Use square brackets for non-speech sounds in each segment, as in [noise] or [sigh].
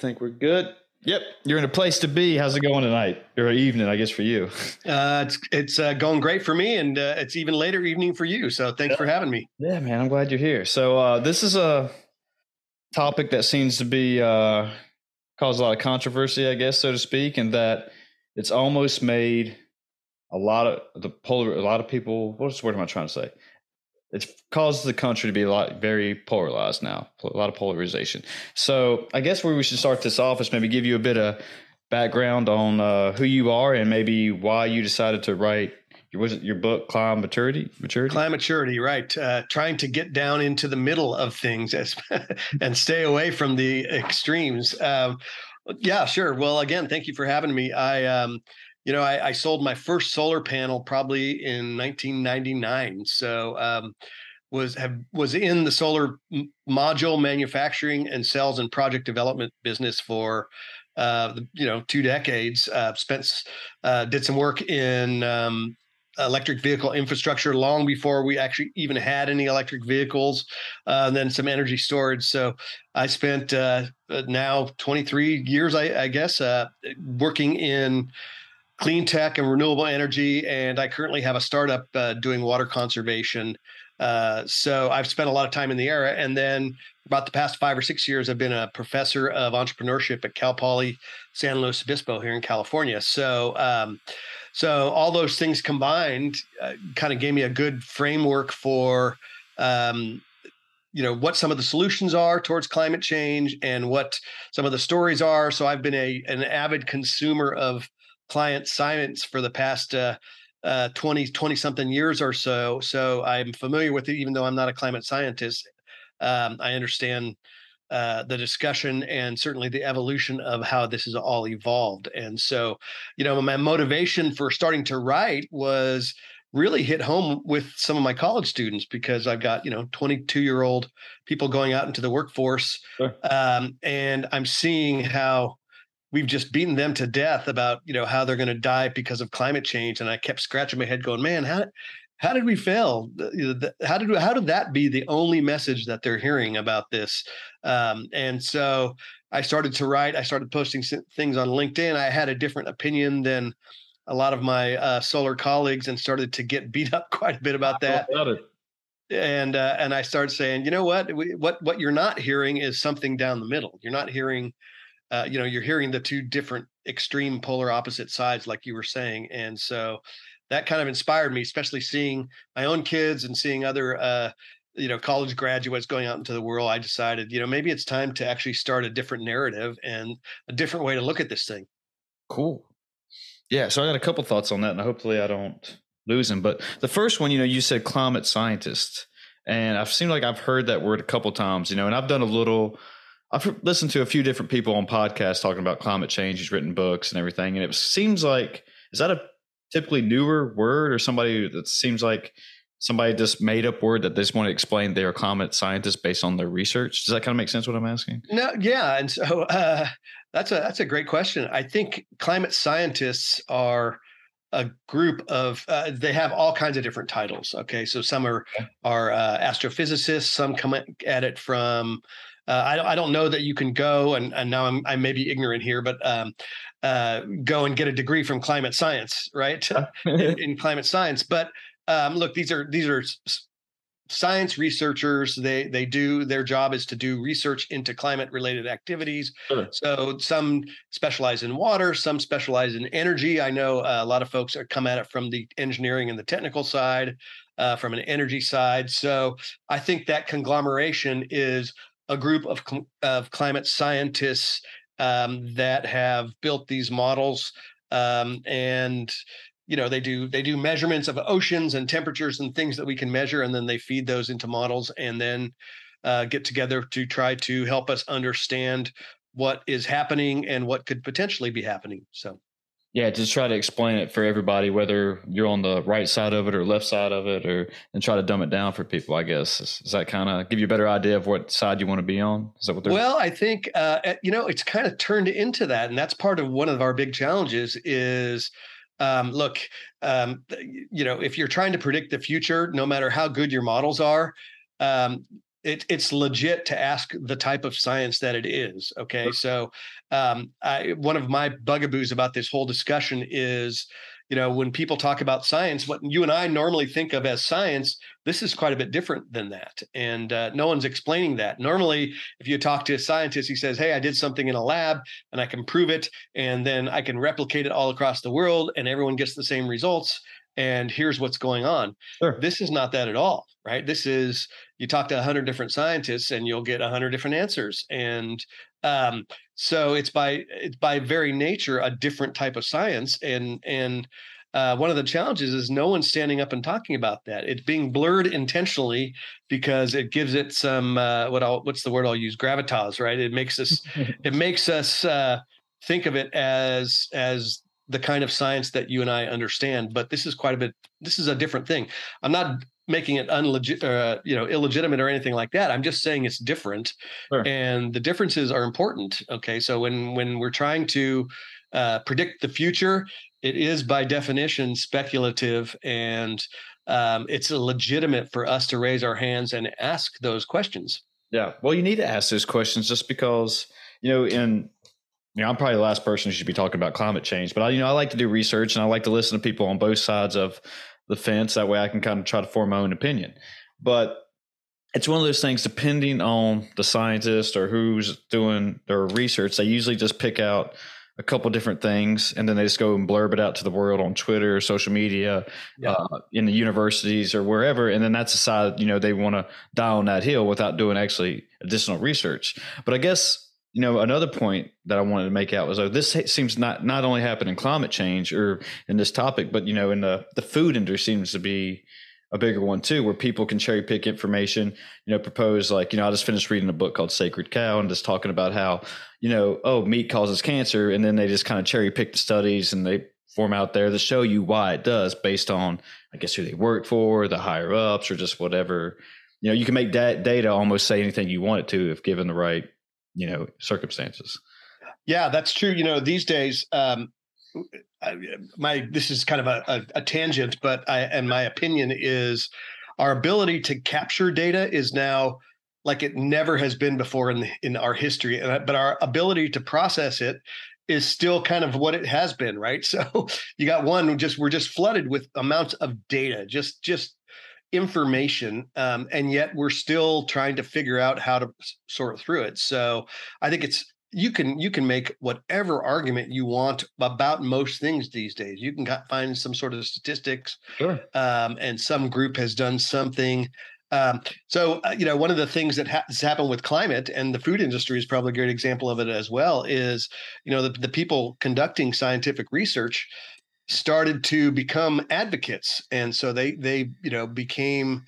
Think we're good. Yep, you're in a place to be. How's it going tonight or evening? I guess for you. [laughs] Uh, it's it's uh, going great for me, and uh, it's even later evening for you. So thanks yeah. for having me. Yeah, man, I'm glad you're here. So uh, this is a topic that seems to be uh, cause a lot of controversy, I guess, so to speak, and that it's almost made a lot of the polar. A lot of people. What word am I trying to say? It's caused the country to be a lot very polarized now, a lot of polarization. So I guess where we should start this off is maybe give you a bit of background on uh, who you are and maybe why you decided to write your was it your book Climaturity maturity? Climaturity right. Uh, trying to get down into the middle of things as, [laughs] and stay away from the extremes. Um, yeah sure. Well again thank you for having me. I um, you know, I, I, sold my first solar panel probably in 1999. So um, was have was in the solar m- module manufacturing and sales and project development business for uh, you know two decades. Uh, spent uh, did some work in um, electric vehicle infrastructure long before we actually even had any electric vehicles, uh, and then some energy storage. So I spent uh, uh, now 23 years, I, I guess, working in clean tech and renewable energy. And I currently have a startup uh, doing water conservation. Uh, so I've spent a lot of time in the area. And then about the past five or six years, I've been a professor of entrepreneurship at Cal Poly San Luis Obispo here in California. So, um, so all those things combined uh, kind of gave me a good framework for, um, you know, what some of the solutions are towards climate change and what some of the stories are. So I've been a an avid consumer of climate science for the past uh, uh, 20, 20 something years or so. So I'm familiar with it, even though I'm not a climate scientist. Um, I understand uh, the discussion and certainly the evolution of how this has all evolved. And so, you know, my motivation for starting to write was really hit home with some of my college students because I've got, you know, 22 year old people going out into the workforce. Sure. Um, and I'm seeing how we've just beaten them to death about you know how they're going to die because of climate change. And i kept scratching my head going man how how did we fail? How did how did that be the only message that they're hearing about this? Um, and so i started to write i started posting things on linkedin. I had a different opinion than a lot of my uh, solar colleagues and started to get [laughs] beat up quite a bit about that. and uh, and i started saying you know what? We, what what you're not hearing is something down the middle. You're not hearing uh, you know you're hearing the two different extreme polar opposite sides like you were saying and so that kind of inspired me especially seeing my own kids and seeing other uh, you know college graduates going out into the world i decided you know maybe it's time to actually start a different narrative and a different way to look at this thing. Cool. Yeah so i got a couple thoughts on that and hopefully i don't lose them but the first one you know you said climate scientist and i've seemed like i've heard that word a couple times you know and i've done a little I've listened to a few different people on podcasts talking about climate change. He's written books and everything, and it seems like is that a typically newer word or somebody that seems like somebody just made up word that they just want to explain they're climate scientists based on their research. Does that kind of make sense? What I'm asking? No, yeah, and so uh, that's a that's a great question. I think climate scientists are a group of uh, they have all kinds of different titles. Okay, so some are are uh, astrophysicists. Some come at it from uh, I, I, don't know that you can go and, and now I'm I may be ignorant here, but um, uh, go and get a degree from climate science, right? [laughs] in, in, climate science, but um, look, these are these are science researchers. They they do their job is to do research into climate related activities. Sure. so some specialize in water some specialize in energy. I know uh, a lot of folks are come at it from the engineering and the technical side uh, from an energy side. So i think that conglomeration is a group of, of climate scientists um, that have built these models um, and you know they do they do measurements of oceans and temperatures and things that we can measure and then they feed those into models and then uh, get together to try to help us understand what is happening and what could potentially be happening so yeah just try to explain it for everybody whether you're on the right side of it or left side of it or and try to dumb it down for people i guess. Does that kind of give you a better idea of what side you want to be on? Is that what they're well i think uh, you know it's kind of turned into that and that's part of one of our big challenges is um, look, um, you know, if you're trying to predict the future, no matter how good your models are, um, it, it's legit to ask the type of science that it is. Okay, so um, I, one of my bugaboos about this whole discussion is you know, when people talk about science, what you and I normally think of as science, this is quite a bit different than that. And uh, no one's explaining that. Normally, if you talk to a scientist, he says, Hey, I did something in a lab and I can prove it. And then I can replicate it all across the world and everyone gets the same results. And here's what's going on. Sure. This is not that at all, right? This is you talk to 100 different scientists and you'll get 100 different answers. And um, so it's by it's by very nature a different type of science, and and uh, one of the challenges is no one's standing up and talking about that. It's being blurred intentionally because it gives it some uh, what I'll what's the word I'll use gravitas, right? It makes us [laughs] it makes us uh, think of it as as the kind of science that you and I understand. But this is quite a bit. This is a different thing. I'm not making it unlegit, uh, you know, illegitimate or anything like that. I'm just saying it's different, sure. and the differences are important. Okay, so when when we're trying to uh, predict the future, it is by definition speculative, and um, it's legitimate for us to raise our hands and ask those questions. Yeah, well, you need to ask those questions just because you know in you know, I'm probably the last person who should be talking about climate change, but I, you know, I like to do research and I like to listen to people on both sides of the fence. That way I can kind of try to form my own opinion. But it's one of those things, depending on the scientist or who's doing their research, they usually just pick out a couple different things and then they just go and blurb it out to the world on Twitter, social media, yeah. uh, in the universities or wherever. And then that's the side, you know, they want to die on that hill without doing actually additional research. But I guess you know, another point that I wanted to make out was oh, this seems not not only happen in climate change or in this topic, but you know, in the the food industry seems to be a bigger one too, where people can cherry pick information. You know, propose like you know, I just finished reading a book called Sacred Cow and just talking about how you know, oh, meat causes cancer, and then they just kind of cherry pick the studies and they form out there to show you why it does based on, I guess, who they work for, the higher ups, or just whatever. You know, you can make that data almost say anything you want it to if given the right you know circumstances. Yeah that's true. You know these days um I, my this is kind of a, a, a tangent but i and my opinion is our ability to capture data is now like it never has been before in in our history but our ability to process it is still kind of what it has been right? [laughs] So you got one just we're just flooded with amounts of data just just information um, and yet we're still trying to figure out how to sort through it so i think it's you can you can make whatever argument you want about most things these days you can find some sort of statistics sure. um, and some group has done something um, so uh, you know one of the things that ha- has happened with climate and the food industry is probably a great example of it as well is you know the, the people conducting scientific research started to become advocates, and so they they you know became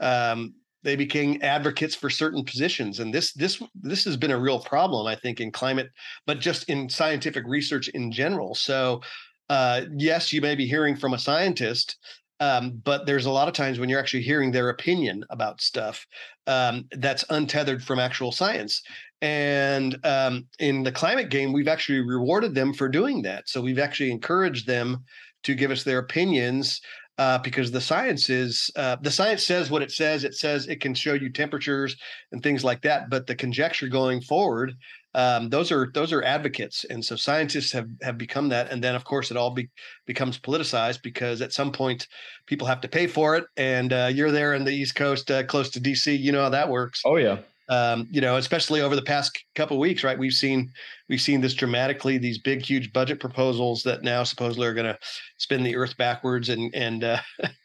um, they became advocates for certain positions, and this this this has been a real problem, I think, in climate, but just in scientific research in general. So, uh, yes, you may be hearing from a scientist. Um, but there's a lot of times when you're actually hearing their opinion about stuff um, that's untethered from actual science. And um, in the climate game, we've actually rewarded them for doing that. So we've actually encouraged them to give us their opinions uh, because the science is uh, the science says what it says. It says it can show you temperatures and things like that. But the conjecture going forward, um, those are those are advocates, and so scientists have have become that. And then of course it all be, becomes politicized because at some point people have to pay for it. And uh, you're there in the East Coast, uh, close to DC. You know how that works. Oh yeah um, you know, especially over the past couple weeks, right? We've seen we've seen this dramatically. These big, huge budget proposals that now supposedly are going to spin the Earth backwards and and uh,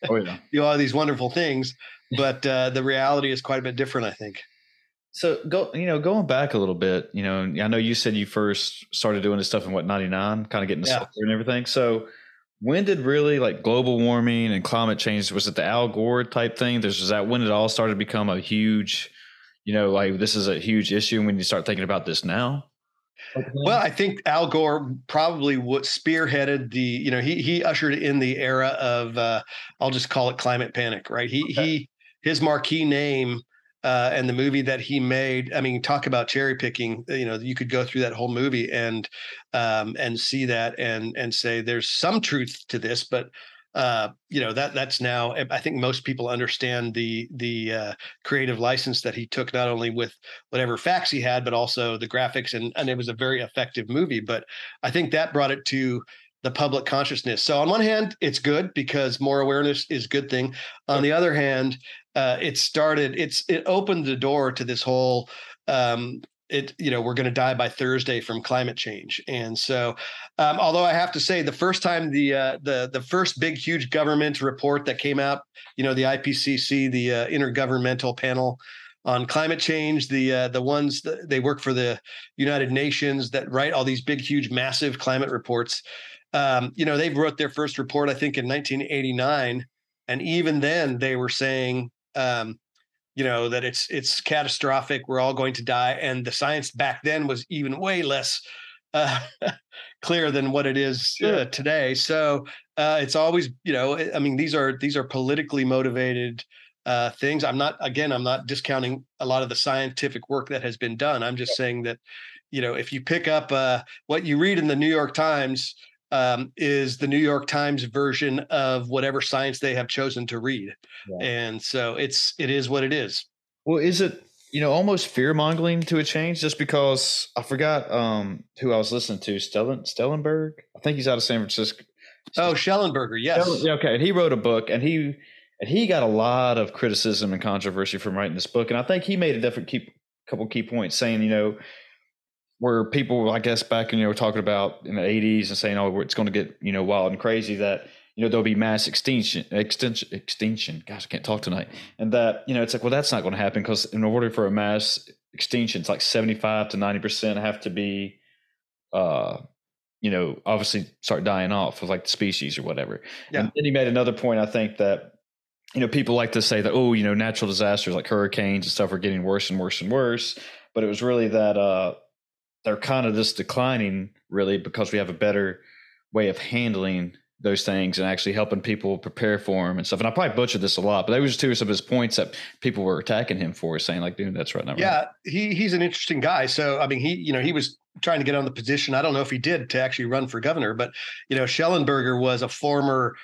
oh, yeah. [laughs] do all these wonderful things. But uh, the reality is quite a bit different, I think. So go, you know, going back a little bit, you know, I know you said you first started doing this stuff in what ninety nine, kind of getting the yeah. and everything. So when did really like global warming and climate change? Was it the Al Gore type thing? There's that when it all started to become a huge you know, like this is a huge issue when you start thinking about this now? Well, I think Al Gore probably what spearheaded the, you know, he he ushered in the era of uh, I'll just call it climate panic, right? He okay. he his marquee name uh, and the movie that he made. I mean, talk about cherry picking. You know, you could go through that whole movie and um, and see that and and say there's some truth to this, but uh, you know that that's now i think most people understand the the uh, creative license that he took not only with whatever facts he had but also the graphics and and it was a very effective movie but i think that brought it to the public consciousness. So on one hand it's good because more awareness is a good thing. On the other hand uh, it started it's it opened the door to this whole um, it you know we're going to die by thursday from climate change. And so um, although i have to say the first time the uh, the the first big huge government report that came out you know the ipcc the uh, intergovernmental panel on climate change the uh, the ones that they work for the united nations that write all these big huge massive climate reports. Um, you know they wrote their first report i think in 1989 and even then they were saying um, you know that it's it's catastrophic we're all going to die and the science back then was even way less uh, [laughs] clear than what it is uh, today. So uh, it's always you know i mean these are these are politically motivated uh, things. I'm not again i'm not discounting a lot of the scientific work that has been done. I'm just saying that you know if you pick up uh, what you read in the new york times um, is the New York Times version of whatever science they have chosen to read, yeah. and so it's it is what it is. Well, is it you know almost fear mongering to a change just because I forgot um, who I was listening to Stellen Stellenberg. I think he's out of San Francisco. Oh, Schellenberger, yes. Schellen, okay, and he wrote a book, and he and he got a lot of criticism and controversy from writing this book, and I think he made a different key couple key points, saying you know where people, I guess, back in you know talking about in the '80s and saying, "Oh, it's going to get you know wild and crazy," that you know there'll be mass extinction, extinction, extinction. Gosh, I can't talk tonight. And that you know it's like, well, that's not going to happen because in order for a mass extinction, it's like 75 to 90 percent have to be, uh, you know, obviously start dying off of like the species or whatever. Yeah. And then he made another point. I think that you know people like to say that oh, you know, natural disasters like hurricanes and stuff are getting worse and worse and worse. But it was really that uh they're kind of just declining really because we have a better way of handling those things and actually helping people prepare for them and stuff. And I probably butchered this a lot, but was just two of his points that people were attacking him for, saying like, "Dude, that's right." now." yeah, right. he he's an interesting guy. So I mean, he you know he was trying to get on the position. I don't know if he did to actually run for governor, but you know, Schellenberger was a former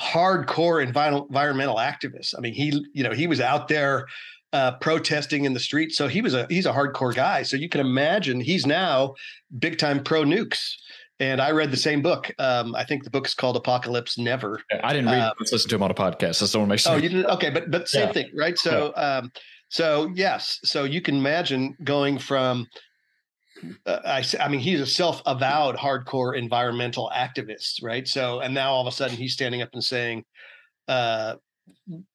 hardcore environmental activist. I mean, he you know he was out there uh, protesting in the street. So he was a he's a hardcore guy. So you can imagine he's now big time pro nukes. And I read the same book. Um, I think the book is called Apocalypse Never. I didn't read. Uh, let's listen to him on a podcast. That's the one. Oh, you did. Okay, but but same yeah. thing, right? So yeah. um, so yes, so you can imagine going from. Uh, I, I mean, he's a self-avowed hardcore environmental activist, right? So, and now all of a sudden he's standing up and saying, uh,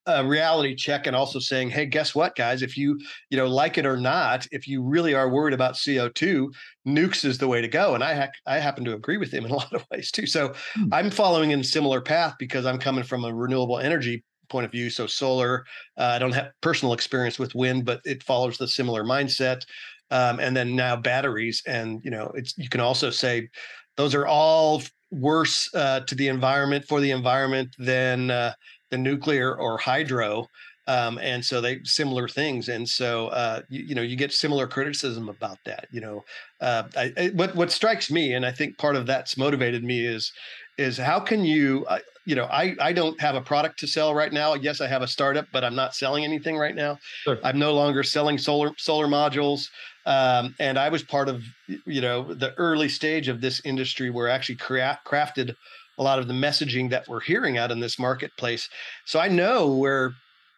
a reality check and also saying, hey, guess what, guys? If you you know like it or not, if you really are worried about CO two, nukes is the way to go. And I ha- I happen to agree with him in a [laughs] lot of ways too. So hmm. I'm following in a similar path because I'm coming from a renewable energy point of view. So solar, uh, I don't have personal experience with wind, but it follows the similar mindset. Um, and then now batteries, and you know, it's you can also say those are all worse uh, to the environment for the environment than uh, the nuclear or hydro. um, and so they similar things and so uh, you, you, know you get similar criticism about that you know uh, I, I, what what strikes me and i think part of that's motivated me is is how can you uh, you know i i don't have a product to sell right now yes i have a startup but i'm not selling anything right now sure. i'm no longer selling solar solar modules um, and i was part of you know the early stage of this industry where I actually cra- crafted a lot of the messaging that we're hearing out in this marketplace so i know where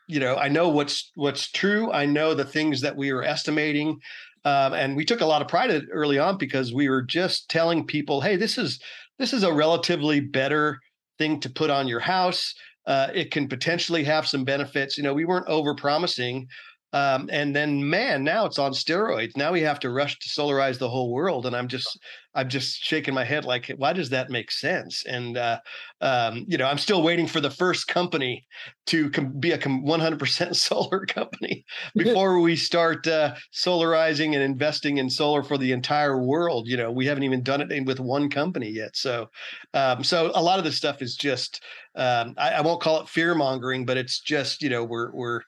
you know i know what's what's true i know the things that we are estimating um, and we took a lot of pride early on because we were just telling people hey this is this is a relatively better thing to put on your house. Uh, it can potentially have some benefits. You know, we weren't over promising. Um, and then, man, now it's on steroids. Now we have to rush to solarize the whole world, and I'm just, I'm just shaking my head like, why does that make sense? And uh, um, you know, I'm still waiting for the first company to com- be a com- 100% [laughs] solar company before we start uh, solarizing and investing in solar for the entire world. You know, we haven't even done it with one company yet. So, um, so a lot of this stuff is just, um, I, I won't call it fear mongering, but it's just, you know, we're we're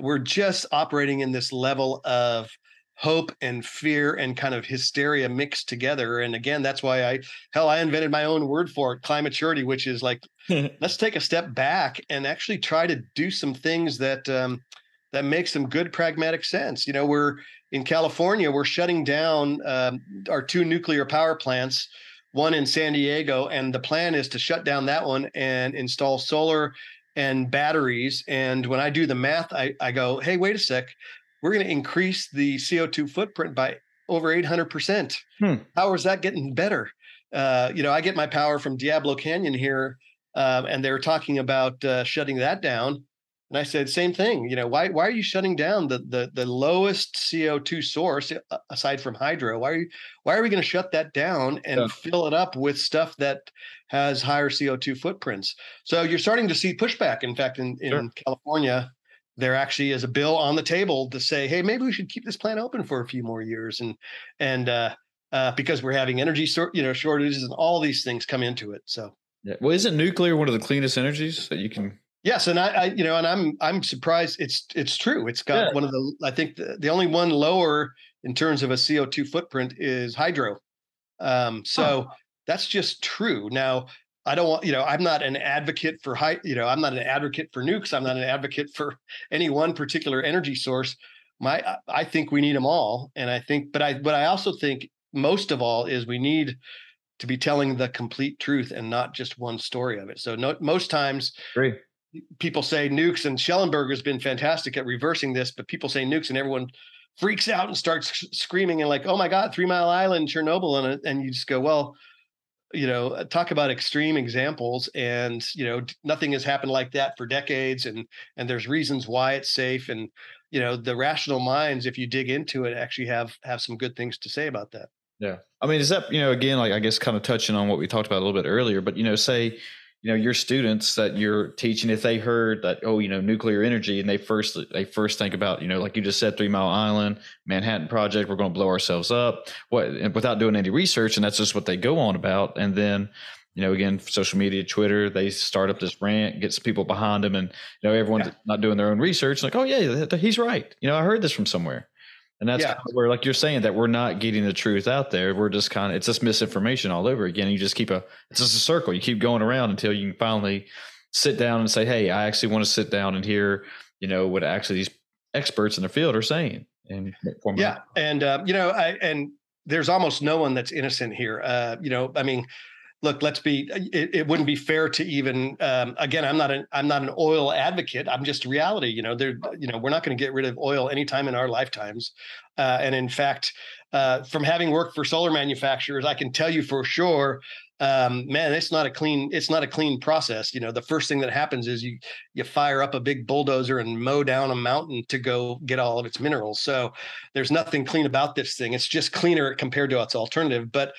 we're just operating in this level of hope and fear and kind of hysteria mixed together. And again, that's why I hell I invented my own word for it, climaturity, which is like [laughs] let's take a step back and actually try to do some things that um, that make some good pragmatic sense. You know, we're in California, we're shutting down um, our two nuclear power plants, one in San Diego, and the plan is to shut down that one and install solar and batteries. And when I do the math, I, I go, hey, wait a sec, we're going to increase the CO2 footprint by over 800%. Hmm. How is that getting better? Uh, you know, I get my power from Diablo Canyon here, um, and they were talking about uh, shutting that down. And I said, same thing. You know, why why are you shutting down the the the lowest CO2 source uh, aside from hydro? Why are you why are we going to shut that down and yeah. fill it up with stuff that has higher CO2 footprints? So you're starting to see pushback. In fact, in in sure. California, there actually is a bill on the table to say, hey, maybe we should keep this plant open for a few more years, and and uh, uh, because we're having energy sort you know shortages and all these things come into it. So yeah, well, isn't nuclear one of the cleanest energies that you can Yes, and I, I, you know, and I'm I'm surprised. It's it's true. It's got yeah. one of the. I think the, the, only one lower in terms of a CO two footprint is hydro. Um, so huh. That's just true. Now, I don't want you know. I'm not an advocate for high. You know, I'm not an advocate for nukes. I'm not an advocate for [laughs] any one particular energy source. My, I think we need them all, and I think, but I, but I also think most of all is we need to be telling the complete truth and not just one story of it. So no, most times, Great people say nukes and Schellenberger has been fantastic at reversing this, but people say nukes and everyone freaks out and starts screaming and like, oh my God, Three Mile Island, Chernobyl. And, and you just go, well, you know, uh, talk about extreme examples and, you know, nothing has happened like that for decades. And, and there's reasons why it's safe. And, you know, the rational minds, if you dig into it, actually have, have some good things to say about that. Yeah. I mean, is that, you know, again, like, I guess kind of touching on what we talked about a little bit earlier, but, you know, say, you know your students that you're teaching if they heard that oh you know nuclear energy and they first they first think about you know like you just said three mile island manhattan project we're going to blow ourselves up. What without doing any research and that's just what they go on about and then you know again social media twitter they start up this rant gets people behind them and you know everyone's yeah. not doing their own research like oh yeah he's right. You know i heard this from somewhere and that's yeah. where, like you're saying, that we're not getting the truth out there. We're just kind of, it's just misinformation all over again. You just keep a, it's just a circle. You keep going around until you can finally sit down and say, Hey, I actually want to sit down and hear, you know, what actually these experts in the field are saying. And yeah. And, uh, you know, I, and there's almost no one that's innocent here. Uh, you know, I mean, look let's be it, it wouldn't be fair to even um, again i'm not an i'm not an oil advocate. I'm just reality you know there you know we're not going to get rid of oil anytime in our lifetimes. Uh, and in fact uh, from having worked for solar manufacturers i can tell you for sure um, man it's not a clean it's not a clean process. You know the first thing that happens is you you fire up a big bulldozer and mow down a mountain to go get all of its minerals. So there's nothing clean about this thing. It's just cleaner compared to its alternative. But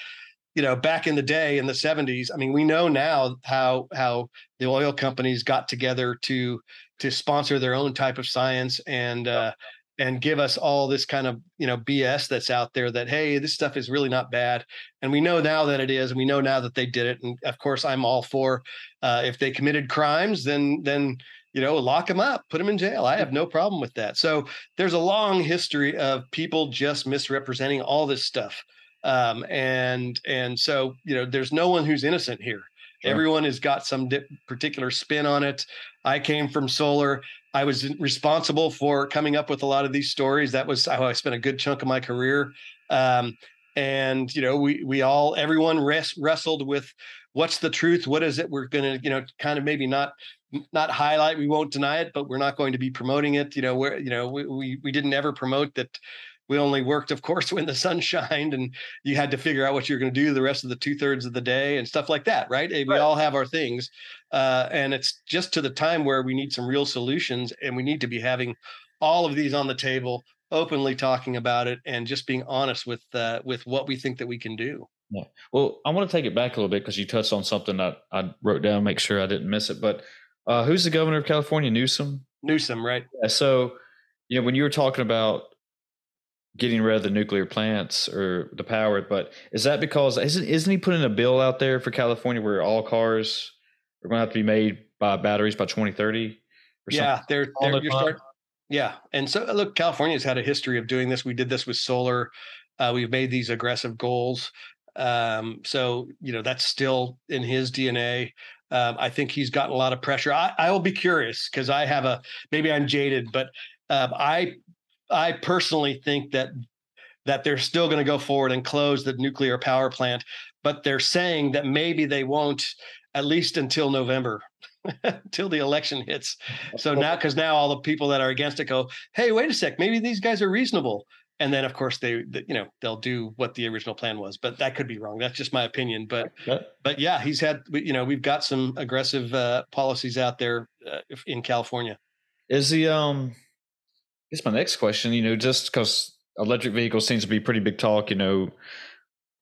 you know back in the day in the 70s i mean we know now how how the oil companies got together to to sponsor their own type of science and uh and give us all this kind of you know bs that's out there that hey this stuff is really not bad and we know now that it is and we know now that they did it and of course i'm all for uh if they committed crimes then then you know, lock them up, put them in jail. I have no problem with that. So there's a long history of people just misrepresenting all this stuff. Um, and and so you know, there's no one who's innocent here. Sure. Everyone has got some dip, particular spin on it. I came from solar. I was responsible for coming up with a lot of these stories. That was how I spent a good chunk of my career. Um, and you know, we we all everyone res- wrestled with what's the truth, what is it we're going to you know kind of maybe not not highlight. We won't deny it, but we're not going to be promoting it. You know, where you know we we, we didn't ever promote that we only worked, of course, when the sun [laughs] shined and you had to figure out what you're going to do the rest of the two thirds of the day and stuff like that, right? We all have our things. Uh, and it's just to the time where we need some real solutions and we need to be having all of these on the table, openly talking about it and just being honest with uh, with what we think that we can do. Yeah. Well, I want to take it back a little bit because you touched on something that I wrote down, make sure I didn't miss it. But uh, who's the governor of California? Newsom. Newsom, right? Yeah. So, you know, when you were talking about getting rid of the nuclear plants or the power. But is that because isn't isn't he putting a bill out there for California where all cars are going to have to be made by batteries by 2030? Yeah, they're, they're you're start, yeah, and so look, California's had a history of doing this. We did this with solar. Uh, we've made these aggressive goals. Um, so you know that's still in his DNA. Um, I think he's gotten a lot of pressure. I, I will be curious because I have a maybe I'm jaded, but um, I I personally think that that they're still going to go forward and close the nuclear power plant, but they're saying that maybe they won't at least until November, [laughs] until the election hits. So now, because now all the people that are against it go, hey, wait a sec, maybe these guys are reasonable. And then, of course, they, you know, they'll do what the original plan was, but that could be wrong. That's just my opinion. But, but yeah, he's had, you know, we've got some aggressive uh, policies out there uh, in California. Is the um guess my next question, you know, just because electric vehicles seems to be pretty big talk, you know,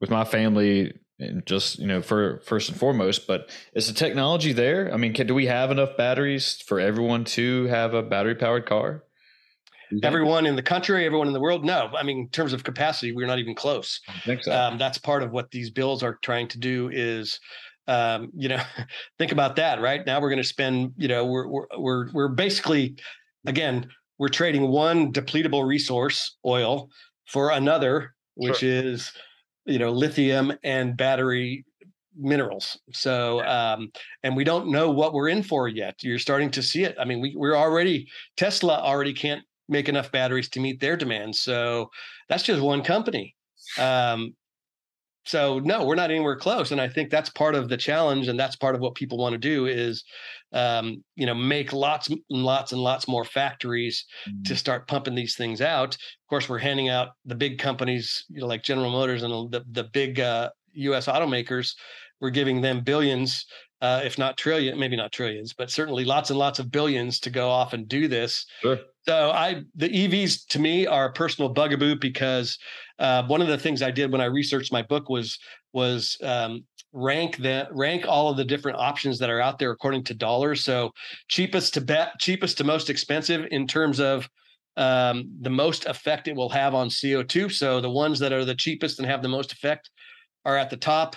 with my family and just you know for first and foremost but is the technology there? I mean can, do we have enough batteries for everyone to have a battery powered car everyone in the country everyone in the world? No. I mean in terms of capacity we're not even close. So. um, that's part of what these bills are trying to do is um, you know [laughs] think about that right? Now we're going to spend you know we're, we're we're we're basically again we're trading one depletable resource, oil, for another, which sure. is you know lithium and battery minerals. So, um, and we don't know what we're in for yet. You're starting to see it. I mean, we, we're already Tesla already can't make enough batteries to meet their demand. So that's just one company. Um, so no, we're not anywhere close. And I think that's part of the challenge, and that's part of what people want to do is um, you know, make lots and lots and lots more factories mm-hmm. to start pumping these things out. Of course, we're handing out the big companies, you know, like General Motors and the the big uh, U.S. automakers. We're giving them billions, uh, if not trillion, maybe not trillions, but certainly lots and lots of billions to go off and do this. Sure. So I, the EVs to me are a personal bugaboo because uh, one of the things I did when I researched my book was was um, rank that rank all of the different options that are out there according to dollars. So cheapest to bet, cheapest to most expensive in terms of um, the most effect it will have on CO2. So the ones that are the cheapest and have the most effect are at the top.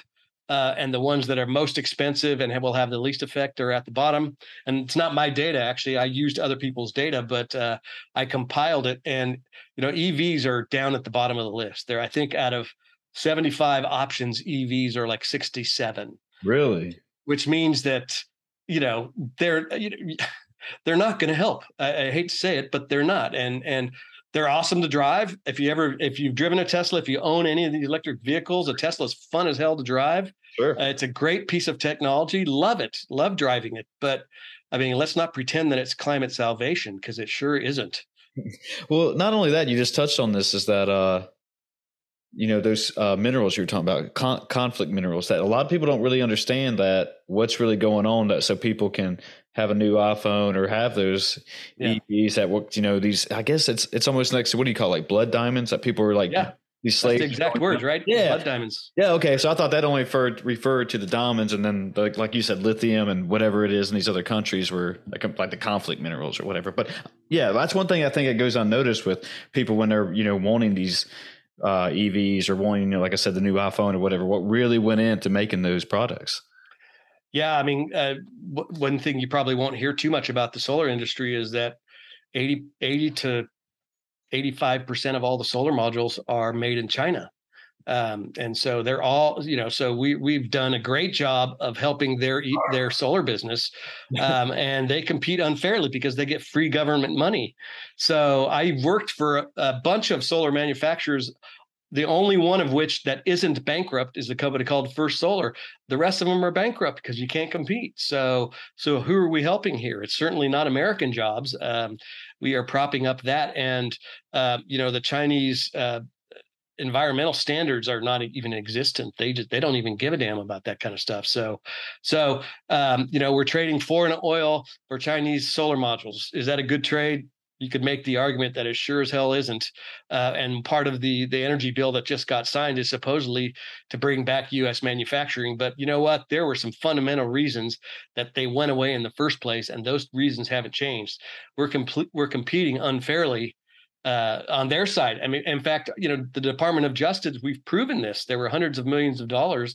Uh, and the ones that are most expensive and have, will have the least effect are at the bottom. And it's not my data, actually. I used other people's data, but uh, I compiled it. And you know, EVs are down at the bottom of the list. They're, I think, out of 75 options, EVs are like 67. Really? Which means that, you know, they're you know, they're not going to help. I, I, hate to say it, but they're not. And and they're awesome to drive. If you ever if you've driven a Tesla, if you own any of these electric vehicles, a Tesla is fun as hell to drive. Sure. Uh, it's a great piece of technology. Love it. Love driving it. But I mean, let's not pretend that it's climate salvation because it sure isn't. [laughs] well, not only that, you just touched on this is that uh you know those uh, minerals you were talking about con- conflict minerals that a lot of people don't really understand that what's really going on that so people can have a new iphone or have those yeah. evs that work you know these i guess it's it's almost next to what do you call it, like blood diamonds that people are like yeah. these slaves the exact words right? yeah blood diamonds. Yeah. Okay so i thought that only referred referred to the diamonds and then the, like you said lithium and whatever it is in these other countries were like, like the conflict minerals or whatever but yeah that's one thing i think it goes unnoticed with people when they're you know wanting these uh, EVs or wanting, you know, like I said, the new iPhone or whatever, what really went into making those products? Yeah, I mean, uh, w- one thing you probably won't hear too much about the solar industry is that 80, 80 to 85% of all the solar modules are made in China. Um, and so they're all, you know, so we we've done a great job of helping their their solar business, [laughs] um, and they compete unfairly because they get free government money. So I worked for a, a bunch of solar manufacturers the only one of which that isn't bankrupt is a company called First Solar. The rest of them are bankrupt because you can't compete. So, so who are we helping here? It's certainly not American jobs. Um, we are propping up that, and uh, you know the Chinese uh, environmental standards are not even existent. They just they don't even give a damn about that kind of stuff. So, so um, you know we're trading foreign oil for Chinese solar modules. Is that a good trade? You could make the argument that it sure as hell isn't. Uh, and part of the the energy bill that just got signed is supposedly to bring back U.S. manufacturing. But you know what? There were some fundamental reasons that they went away in the first place, and those reasons haven't changed. We're complete. We're competing unfairly uh, on their side. I mean, in fact, you know, the Department of Justice, we've proven this. There were hundreds of millions of dollars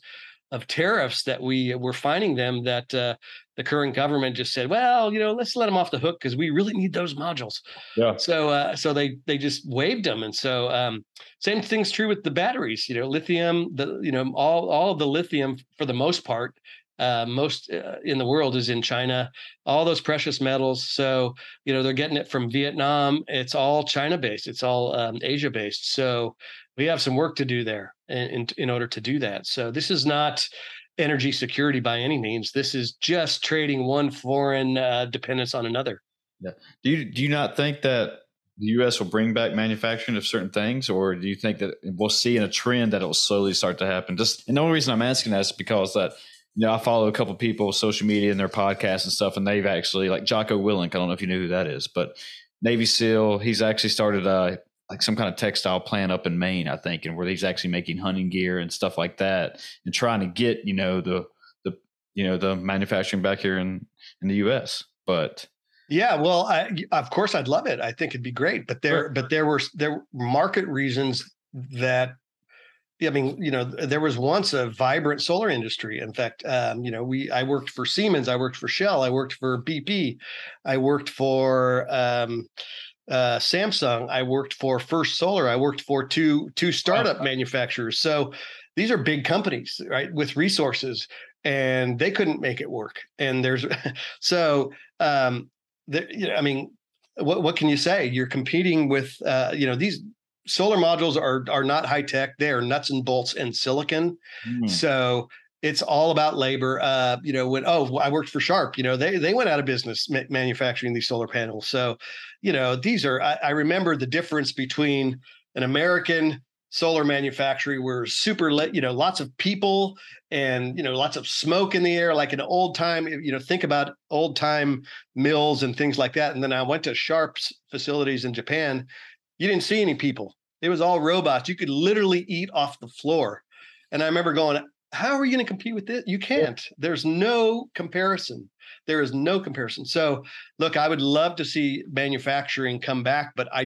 of tariffs that we were finding them that uh, the current government just said, well, you know, let's let them off the hook because we really need those modules. Yeah. So, uh, so they they just waived them, and so um, same thing's true with the batteries. You know, lithium, the you know all all of the lithium for the most part uh, most uh, in the world is in China. All those precious metals. So you know they're getting it from Vietnam. It's all China based. It's all um, Asia based. So we have some work to do there in, in, in order to do that. So this is not energy security by any means. This is just trading one foreign uh, dependence on another. Yeah. Do you do you not think that the U.S. will bring back manufacturing of certain things, or do you think that we'll see in a trend that it will slowly start to happen? Just and the only reason I'm asking that is because that you know, I follow a couple people on social media and their podcasts and stuff, and they've actually like Jocko Willink. I don't know if you knew who that is, but Navy SEAL. He's actually started a like some kind of textile plant up in Maine, I think, and where he's actually making hunting gear and stuff like that, and trying to get you know the the you know the manufacturing back here in in the U.S. But yeah, well, I, of course, I'd love it. I think it'd be great, but there, sure. but there were there were market reasons that I mean, you know, there was once a vibrant solar industry. In fact, um, you know, we I worked for Siemens, I worked for Shell, I worked for BP, I worked for um, uh, Samsung, I worked for First Solar, I worked for two two startup manufacturers. So these are big companies, right, with resources, and they couldn't make it work. And there's [laughs] so um, the, you know, I mean, what what can you say? You're competing with uh, you know these solar modules are are not high tech. They are nuts and bolts and silicon. Mm. So it's all about labor. Uh, you know, when oh, I worked for Sharp. You know, they they went out of business ma- manufacturing these solar panels. So, you know, these are. I, I remember the difference between an American solar manufacturing where super lit, you know, lots of people and you know, lots of smoke in the air, like an old time. You know, think about old time mills and things like that. And then I went to Sharp's facilities in Japan. You didn't see any people. It was all robots. You could literally eat off the floor. And I remember going, how are you going to compete with this? You can't. There's no comparison. There is no comparison. So, look, I would love to see manufacturing come back, but I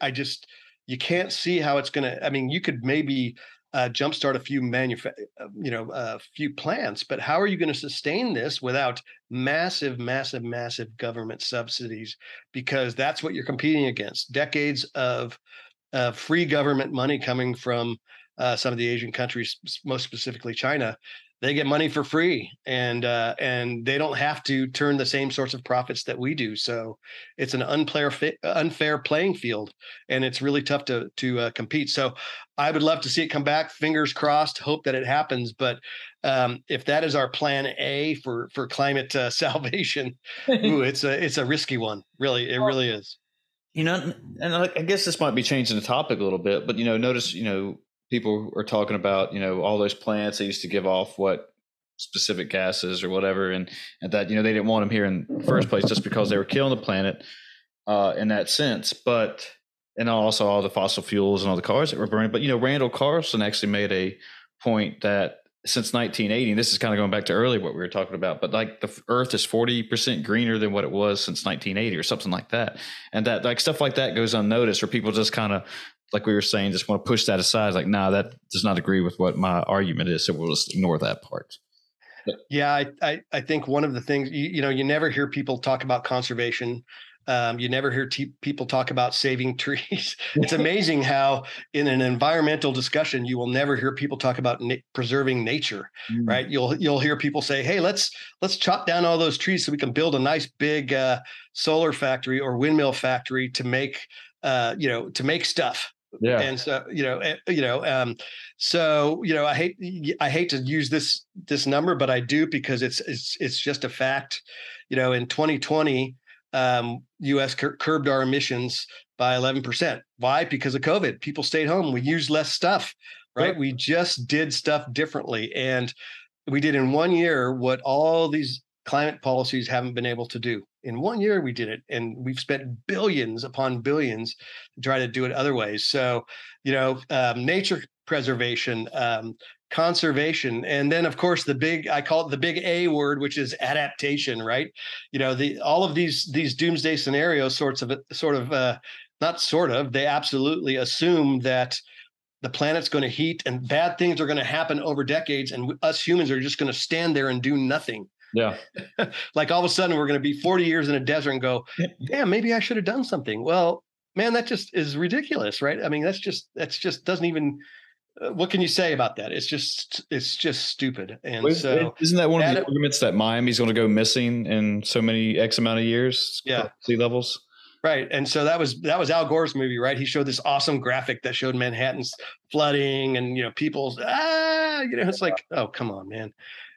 I just you can't see how it's going to. I mean, you could maybe uh, jumpstart a few manufa- uh, you know, a few plants, but how are you going to sustain this without massive, massive, massive government subsidies? Because that's what you're competing against. Decades of uh, free government money coming from uh, some of the Asian countries, most specifically China. They get money for free and uh, and they don't have to turn the same sorts of profits that we do. So it's an unfair unfair playing field and it's really tough to to uh, compete. So i would love to see it come back. Fingers crossed hope that it happens but um, if that is our plan a for for climate uh, [laughs] salvation ooh, it's a it's a risky one. Really it really is. You know and i guess this might be changing the topic a little bit but you know notice you know people are talking about you know all those plants they used to give off what specific gases or whatever and, and that you know they didn't want them here in the first place just because they were killing the planet uh, in that sense but and also all the fossil fuels and all the cars that were burning but you know randall carlson actually made a point that since 1980 this is kind of going back to earlier what we were talking about but like the earth is 40% greener than what it was since 1980 or something like that and that like stuff like that goes unnoticed or people just kind of like we were saying, just want to push that aside. Like, nah, that does not agree with what my argument is. So we'll just ignore that part. yeah, I, I, I think one of the things you, you know you never hear people talk about conservation. Um, you never hear people talk about saving [laughs] trees. it's [laughs] amazing how, in an environmental discussion, you will never hear people talk about na- preserving nature. Mm. Right? You'll you'll hear people say, "Hey, let's let's chop down all those trees so we can build a nice big uh, solar factory or windmill factory to make uh, you know to make stuff." Yeah. And so you know eh, you know um so you know i hate i hate to use this this number but i do because it's it's it's just a fact. You know in 2020 um us cur- curbed our emissions by 11% why? Because of covid. People stayed home. We used less stuff right. We just did stuff differently. And we did in one year what all these climate policies haven't been able to do in one year we did it and we've spent billions upon billions to try to do it other ways. So you know um, nature preservation um, conservation and then of course the big i call it the big a word which is adaptation right? You know the all of these these doomsday scenarios sorts of sort of uh, not sort of they absolutely assume that the planet's going to heat and bad things are going to happen over decades and us humans are just going to stand there and do nothing yeah. [laughs] like all of a sudden we're going to be 40 years in a desert and go, damn, maybe I should have done something. Well, man, that just is ridiculous, right? I mean, that's just, that's just doesn't even, uh, what can you say about that? It's just, it's just stupid. And so isn't that one of the arguments that Miami's going to go missing in so many X amount of years? Yeah. Sea levels. Right. And so that was that was Al Gore's movie, right? He showed this awesome graphic that showed Manhattan's flooding and you know, people's ah, you know, it's like, oh come on, man.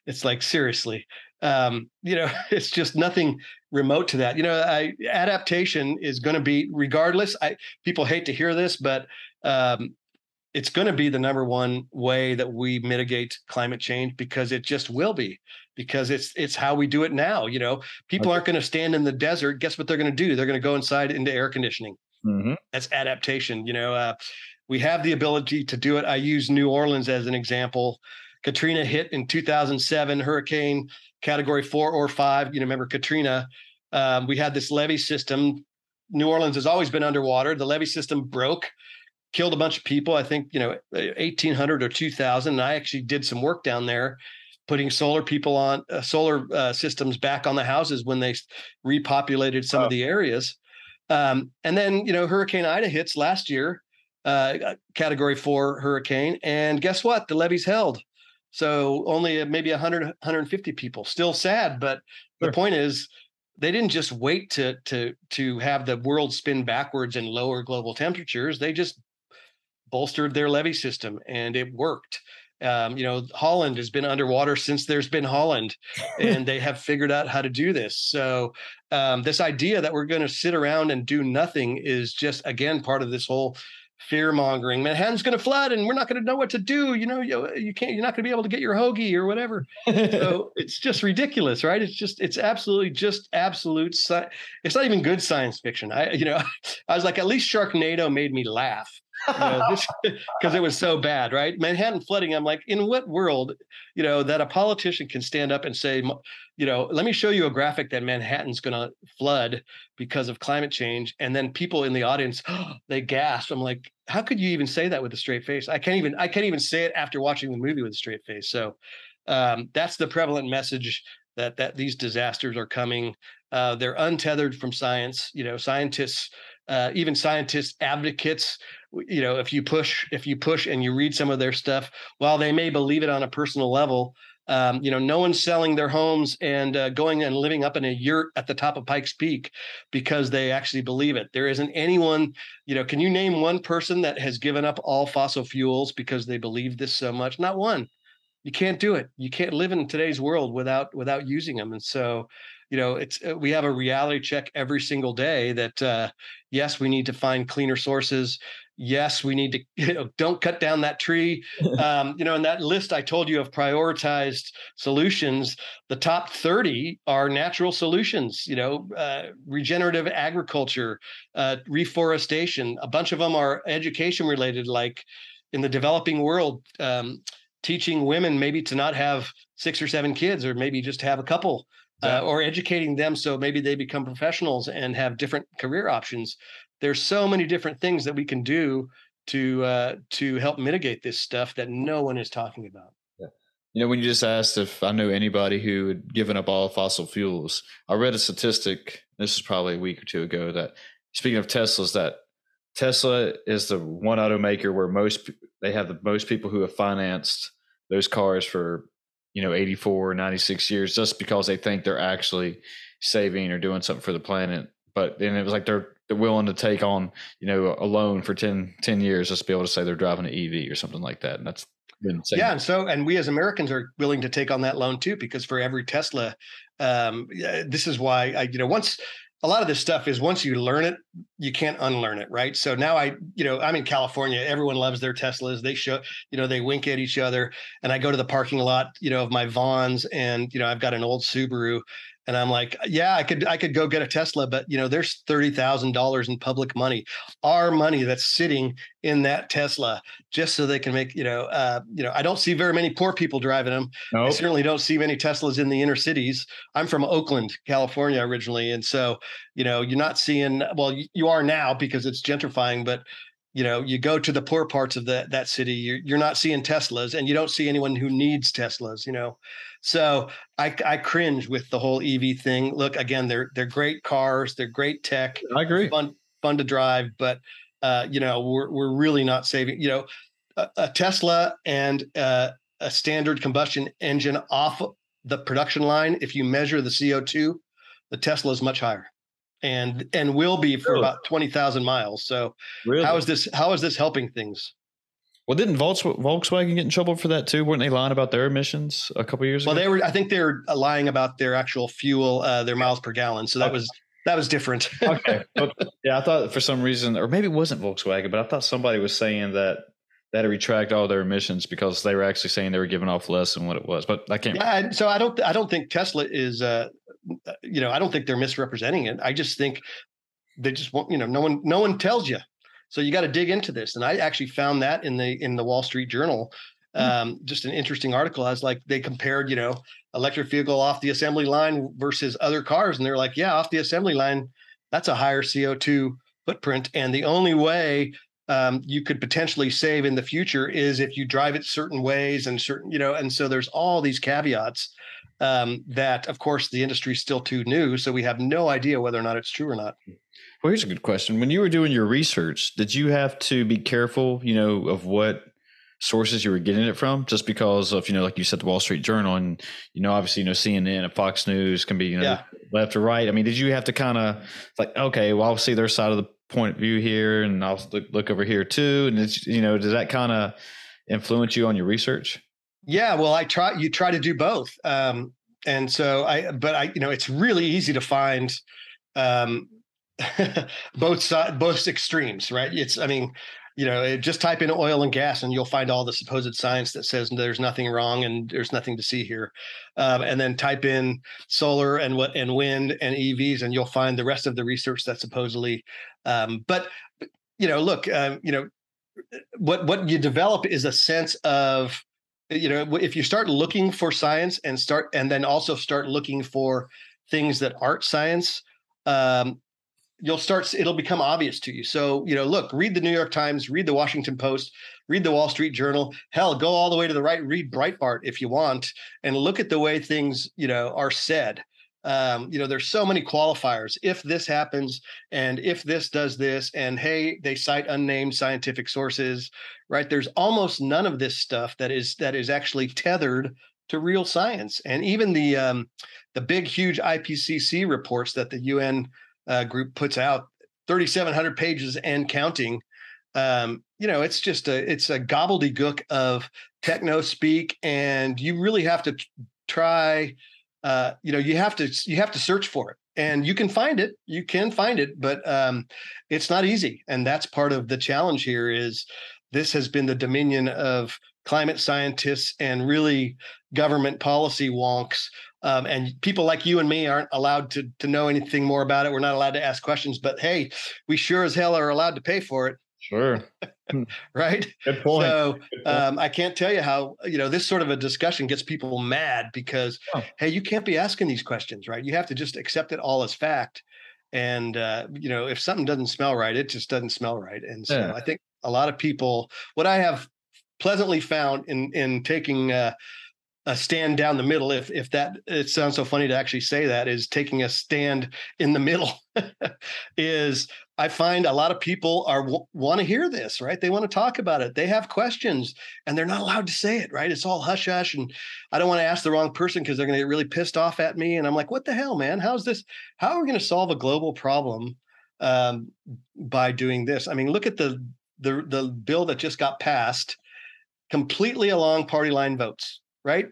It's like seriously um, you know, [laughs] it's just nothing remote to that. You know, I, adaptation is going to be, regardless. I people hate to hear this, but um, it's going to be the number one way that we mitigate climate change because it just will be because it's it's how we do it now. You know, people okay. aren't going to stand in the desert. Guess what they're going to do? They're going to go inside into air conditioning. Mm-hmm. That's adaptation. You know, uh, we have the ability to do it. I use New Orleans as an example. Katrina hit in 2007, hurricane category four or five. You know, remember Katrina? Um, we had this levee system. New Orleans has always been underwater. The levee system broke, killed a bunch of people. I think you know, 1,800 or 2,000. And I actually did some work down there, putting solar people on uh, solar uh, systems back on the houses when they repopulated some oh. of the areas. Um, and then you know, Hurricane Ida hits last year, uh, Category Four hurricane, and guess what? The levees held. So only maybe 100, 150 people. Still sad, but sure. the point is they didn't just wait to to to have the world spin backwards and lower global temperatures. They just bolstered their levee system, and it worked. Um, you know, Holland has been underwater since there's been Holland, [laughs] and they have figured out how to do this. So, um, this idea that we're going to sit around and do nothing is just again part of this whole fear mongering. Manhattan's going to flood, and we're not going to know what to do. You know, you, you can't. You're not going to be able to get your hoagie or whatever. so [laughs] it's just ridiculous, right? It's just it's absolutely just absolute. Sci- it's not even good science fiction. I you know, [laughs] I was like, at least Sharknado made me laugh because you know, [laughs] it was so bad, right? Manhattan flooding. I'm like, in what world, you know, that a politician can stand up and say, you know, let me show you a graphic that Manhattan's going to flood because of climate change, and then people in the audience [gasps] they gasp. I'm like, how could you even say that with a straight face? I can't even I can't even say it after watching the movie with a straight face. So um, that's the prevalent message that that these disasters are coming. Uh, they're untethered from science. You know, scientists, uh, even scientists, advocates you know if you push if you push and you read some of their stuff while they may believe it on a personal level Um, you know, no one's selling their homes and uh, going and living up in a yurt at the top of Pikes Peak because they actually believe it. There isn't anyone, you know, can you name one person that has given up all fossil fuels because they believe this so much? Not one. You can't do it. You can't live in today's world without without using them. And so, you know, it's uh, we have a reality check every single day that uh, yes, we need to find cleaner sources yes, we need to, [laughs] you know, don't cut down that tree. [laughs] Um, you know, in that list I told you of prioritized solutions, the top 30 are natural solutions, you know, uh, regenerative agriculture, uh, reforestation. A bunch of them are education related, like in the developing world, um, teaching women maybe to not have six or seven kids, or maybe just have a couple. Uh, or educating them so maybe they become professionals and have different career options there's so many different things that we can do to uh, to help mitigate this stuff that no one is talking about. Yeah. You know, when you just asked if I knew anybody who had given up all fossil fuels, I read a statistic. This is probably a week or two ago. That speaking of Teslas, that Tesla is the one automaker where most they have the most people who have financed those cars for you know 84 96 years just because they think they're actually saving or doing something for the planet but then it was like they're they're willing to take on you know a loan for 10, 10 years just to be able to say they're driving an EV or something like that, and that's yeah, and so and we as Americans are willing to take on that loan too because for every Tesla, um, this is why I you know once a lot of this stuff is once you learn it, you can't unlearn it, right? So now I, you know, I'm in California. Everyone loves their Teslas. They show, you know, they wink at each other. And I go to the parking lot, you know, of my Vons, and you know, I've got an old Subaru, and I'm like, yeah, I could I could go get a Tesla, but you know, there's thirty thousand dollars in public money, our money that's sitting in that Tesla, just so they can make you know, uh, you know, I don't see very many poor people driving them. Nope. I certainly don't see many Teslas in the inner cities. I'm from Oakland, California originally, and so you know, you're not seeing. Well, you, you are now because it's gentrifying, but you know you go to the poor parts of that that city you're, you're not seeing teslas and you don't see anyone who needs teslas you know so I, I cringe with the whole EV thing. Look, again, they're they're great cars, they're great tech. I agree. Fun fun to drive, but uh, you know we're we're really not saving. You know, a, a Tesla and uh, a standard combustion engine off the production line. If you measure the CO two, the Tesla is much higher and and will be for really? about 20,000 miles. So really? how is this how is this helping things? Well, didn't Volkswagen get in trouble for that too? Weren't they lying about their emissions a couple years well, ago? Well, they were. I think they were lying about their actual fuel, uh, their miles per gallon. So that okay. was that was different. okay, [laughs] but, yeah, I thought for some reason, or maybe it wasn't Volkswagen, but I thought somebody was saying that that retract all their emissions because they were actually saying they were giving off less than what it was. But I can't. Yeah, so I don't. I don't think Tesla is. Uh, you know, I don't think they're misrepresenting it. I just think they just want. You know, no one. No one tells you so you got to dig into this. And I actually found that in the in the Wall Street Journal. Hmm. Um, just an interesting article. I was like, they compared, you know, electric vehicle off the assembly line versus other cars, and they're like, yeah, off the assembly line, that's a higher CO2 footprint. And the only way um, you could potentially save in the future is if you drive it certain ways and certain, you know, and so there's all these caveats um, that, of course, the industry is still too new, so we have no idea whether or not it's true or not. Well, here's a good question. When you were doing your research, did you have to be careful, you know, of what sources you were getting it from? Just because of, you know, like you said, the Wall Street Journal and, you know, obviously, you know, CNN and Fox News can be, you know, yeah. left or right. I mean, did you have to kind of like, okay, well, I'll see their side of the point of view here and I'll look, look over here too. And it's, you know, does that kind of influence you on your research? Yeah, well, I try, you try to do both. Um, and so I, but I, you know, it's really easy to find, um, [laughs] both sides, both extremes, right? It's, I mean, you know, just type in oil and gas and you'll find all the supposed science that says there's nothing wrong and there's nothing to see here. Um, and then type in solar and what and wind and EVs and you'll find the rest of the research that supposedly. Um, but you know, look, um, you know, what what you develop is a sense of, you know, if you start looking for science and start and then also start looking for things that aren't science. Um, you'll start it'll become obvious to you. So you know look read the new york times read the washington post read the wall street journal. Hell go all the way to the right read breitbart if you want and look at the way things you know are said. Um, you know there's so many qualifiers. If this happens and if this does this and hey they cite unnamed scientific sources right? There's almost none of this stuff that is that is actually tethered to real science. And even the um, the big, huge IPCC reports that the UN uh, group puts out, 3,700 pages and counting. Um, you know, it's just a it's a gobbledygook of techno speak, and you really have to try. Uh, you know, you have to you have to search for it, and you can find it. You can find it, but um, it's not easy, and that's part of the challenge here. Is this has been the dominion of climate scientists and really government policy wonks. Um, and people like you and me aren't allowed to to know anything more about it. We're not allowed to ask questions, but hey, we sure as hell are allowed to pay for it. Sure. [laughs] right. Good point. So um, I can't tell you how you know this sort of a discussion gets people mad because Oh. hey, you can't be asking these questions, right? You have to just accept it all as fact. And uh, you know, if something doesn't smell right, it just doesn't smell right. And so Yeah. I think a lot of people, what I have pleasantly found in in taking uh, a stand down the middle, if if that it sounds so funny to actually say that, is taking a stand in the middle. [laughs] is I find a lot of people are want to hear this, right? They want to talk about it. They have questions, and they're not allowed to say it, right? It's all hush hush, and I don't want to ask the wrong person because they're going to get really pissed off at me. And I'm like, what the hell, man? How's this? How are we going to solve a global problem um, by doing this? I mean, look at the the the bill that just got passed, completely along party line votes, right?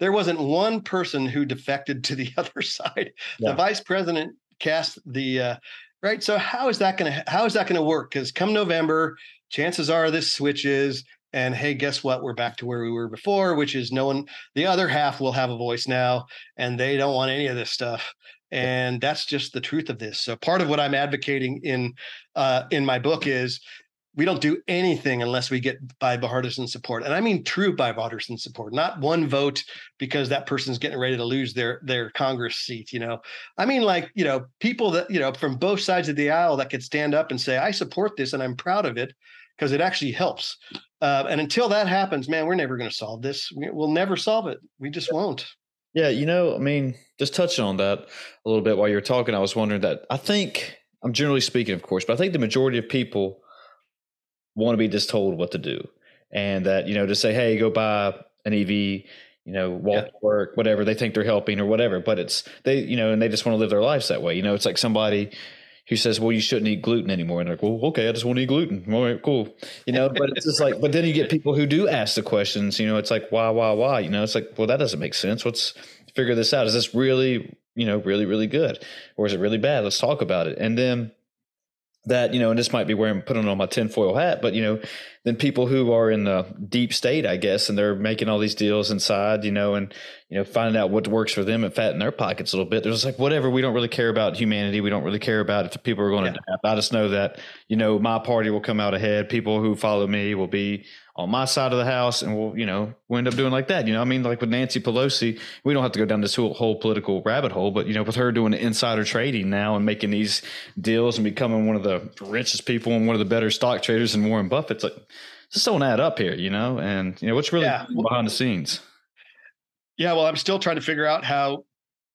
There wasn't one person who defected to the [laughs] other side. Yeah. The vice president cast the uh, right. So how is that going to how is that going to work? Because come November, chances are this switches, and hey, guess what? We're back to where we were before, which is no one. The other half will have a voice now, and they don't want any of this stuff. And that's just the truth of this. So part of what I'm advocating in uh, in my book is we don't do anything unless we get bipartisan support. And i mean true bipartisan support not one vote because that person's getting ready to lose their their congress seat you know. I mean like you know people that you know from both sides of the aisle that could stand up and say i support this and i'm proud of it because it actually helps. Uh, and until that happens man we're never going to solve this. We, we'll never solve it. We just won't. Yeah, you know, I mean, just touching on that a little bit while you were talking, I was wondering that I think I'm generally speaking, of course, but I think the majority of people want to be just told what to do. And that, you know, to say, hey, go buy an EV, you know, walk Yeah. to work, whatever, they think they're helping or whatever. But it's they, you know, and they just want to live their lives that way. You know, it's like somebody who says, Well, you shouldn't eat gluten anymore. And they're like, Well, okay, I just want to eat gluten. All right, cool. You know, but it's just like, but then you get people who do ask the questions, you know, it's like, why, why, why? You know, it's like, well, that doesn't make sense. Let's figure this out. Is this really, you know, really, really good? Or is it really bad? Let's talk about it. And then that, you know, and this might be where I'm putting on my tinfoil hat, but, you know, then people who are in the deep state, I guess, and they're making all these deals inside, you know, and, you know, finding out what works for them and fatten their pockets a little bit. There's like, whatever, we don't really care about humanity. We don't really care about if people are going Yeah. to die. I just know that, you know, my party will come out ahead. People who follow me will be on my side of the house and we'll, you know, we'll end up doing like that. You know, I mean, like with Nancy Pelosi, we don't have to go down this whole, whole political rabbit hole, but, you know, with her doing insider trading now and making these deals and becoming one of the richest people and one of the better stock traders and Warren Buffett's like, just don't add up here, you know? And, you know, what's really Yeah. behind the scenes? Yeah, well, I'm still trying to figure out how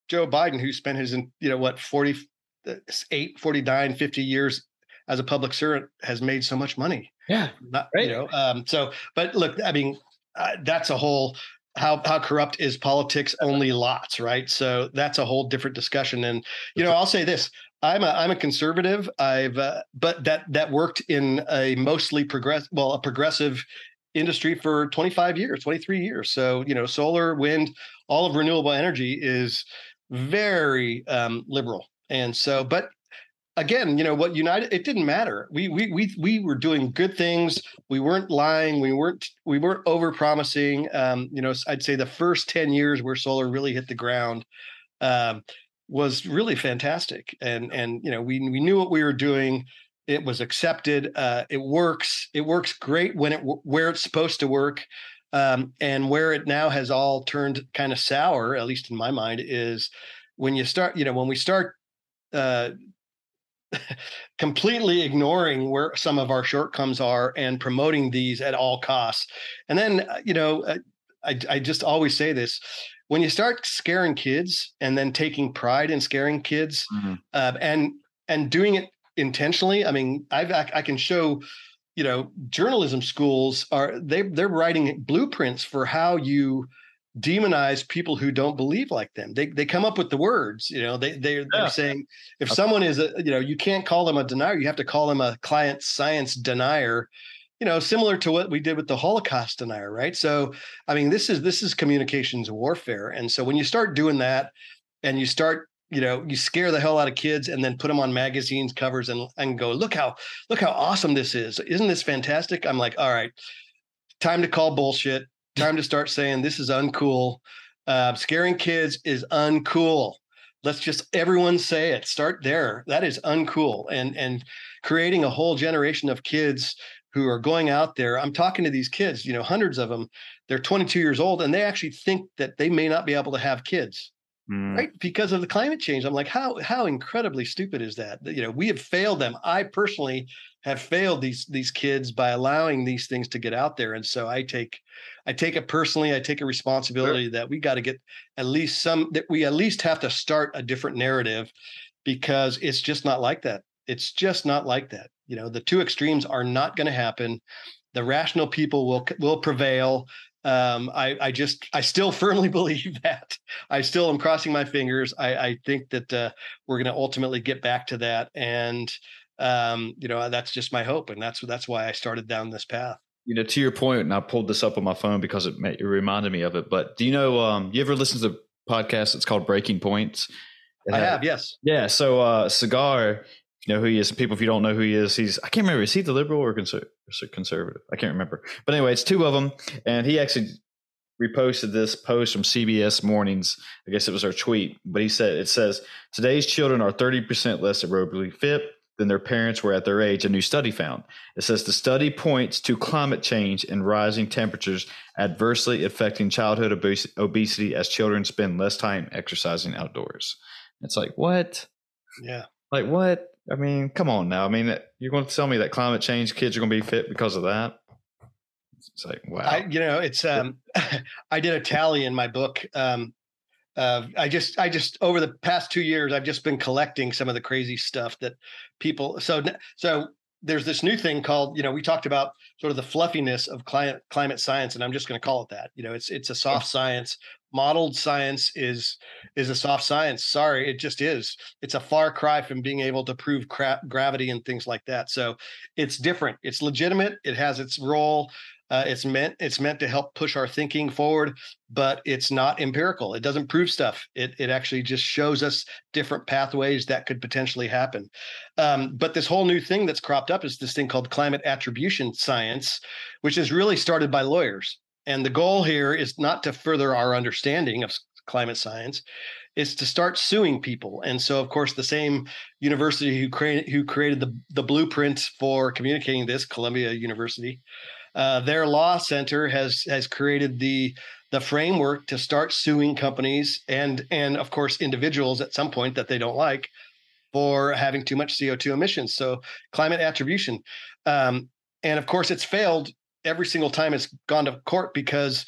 Joe Biden, who spent his, you know, what, 48, 49, 50 years as a public servant, has made so much money. Yeah. Not, Right. you know, um, so, but look, I mean, uh, that's a whole, how, how corrupt is politics? Only lots, right? So that's a whole different discussion. And, you know, I'll say this, I'm a, I'm a conservative. I've, uh, but that, that worked in a mostly progress, well, a progressive industry for 25 years, 23 years. So, you know, solar, wind, all of renewable energy is very um, liberal. And so, but again, you know what United it didn't matter. We we we we were doing good things. We weren't lying. We weren't we weren't over promising. Um, you know, I'd say the first 10 years where solar really hit the ground um, was really fantastic. And and you know, we we knew what we were doing. It was accepted. Uh, it works. It works great when it where it's supposed to work. Um, and where it now has all turned kind of sour, at least in my mind, is when you start, you know, when we start uh, [laughs] completely ignoring where some of our shortcomings are and promoting these at all costs. And then, uh, you know, uh, I, I just always say this when you start scaring kids and then taking pride in scaring kids Mhm. uh, and and doing it intentionally i mean I've, i i can show you know journalism schools are they they're writing blueprints for how you demonize people who don't believe like them. They they come up with the words, you know, they they're, they're saying if someone is a, you know, you can't call them a denier, you have to call them a climate science denier, you know, similar to what we did with the Holocaust denier, right? So, I mean, this is this is communications warfare. And so when you start doing that and you start you know you scare the hell out of kids and then put them on magazines covers and and go look how look how awesome this is isn't this fantastic i'm like all right time to call bullshit time to start saying this is uncool. Uh, scaring kids is uncool. Let's just everyone say it. Start there. That is uncool. And and creating a whole generation of kids who are going out there. I'm talking to these kids, you know, hundreds of them. They're 22 years old and they actually think that they may not be able to have kids. Mm. Right? Because of the climate change. I'm like, how how incredibly stupid is that? You know, we have failed them. I personally have failed these these kids by allowing these things to get out there and so i take i take it personally i take a responsibility sure. that we got to get at least some that we at least have to start a different narrative because it's just not like that it's just not like that you know the two extremes are not going to happen the rational people will will prevail um, I, I just I still [laughs] firmly believe that. I still am crossing my fingers. I, I think that uh, we're going to ultimately get back to that, and um, you know, that's just my hope, and that's that's why I started down this path. You know, to your point, and I pulled this up on my phone because it, it reminded me of it. But do you know? Um, you ever listen to a podcast? It's called Breaking Points. I have, yes. Yeah. So uh, Saagar, you know who he is. People, if you don't know who he is, he's I can't remember. Is he the liberal or conservative? I can't remember. But anyway, it's two of them, and he actually reposted this post from CBS Mornings. I guess it was our tweet, but he said it says today's children are thirty percent less aerobically fit than their parents were at their age, a new study found. It says the study points to climate change and rising temperatures adversely affecting childhood obesity as children spend less time exercising outdoors. It's like, what? Yeah. Like, what? I mean, come on now. I mean, you're going to tell me that climate change kids are going to be fit because of that? It's like, wow. I, you know, it's, um, [laughs] I did a tally in my book. Um, uh, I just, I just over the past two years, I've just been collecting some of the crazy stuff that people. So, so there's this new thing called, you know, we talked about sort of the fluffiness of climate climate science, and I'm just going to call it that. You know, it's it's a soft science. Modeled science is is a soft science. Sorry, it just is. It's a far cry from being able to prove cra- gravity and things like that. So, it's different. It's legitimate. It has its role. Uh, it's meant it's meant to help push our thinking forward, but it's not empirical. It doesn't prove stuff. It it actually just shows us different pathways that could potentially happen. Um, but this whole new thing that's cropped up is this thing called climate attribution science, which is really started by lawyers. And the goal here is not to further our understanding of climate science is to start suing people. And so, of course, the same university who created who created the the blueprint for communicating this, Columbia University, uh, their law center has has created the the framework to start suing companies and and of course individuals at some point that they don't like for having too much CO2 emissions. So climate attribution, um, and of course it's failed every single time it's gone to court because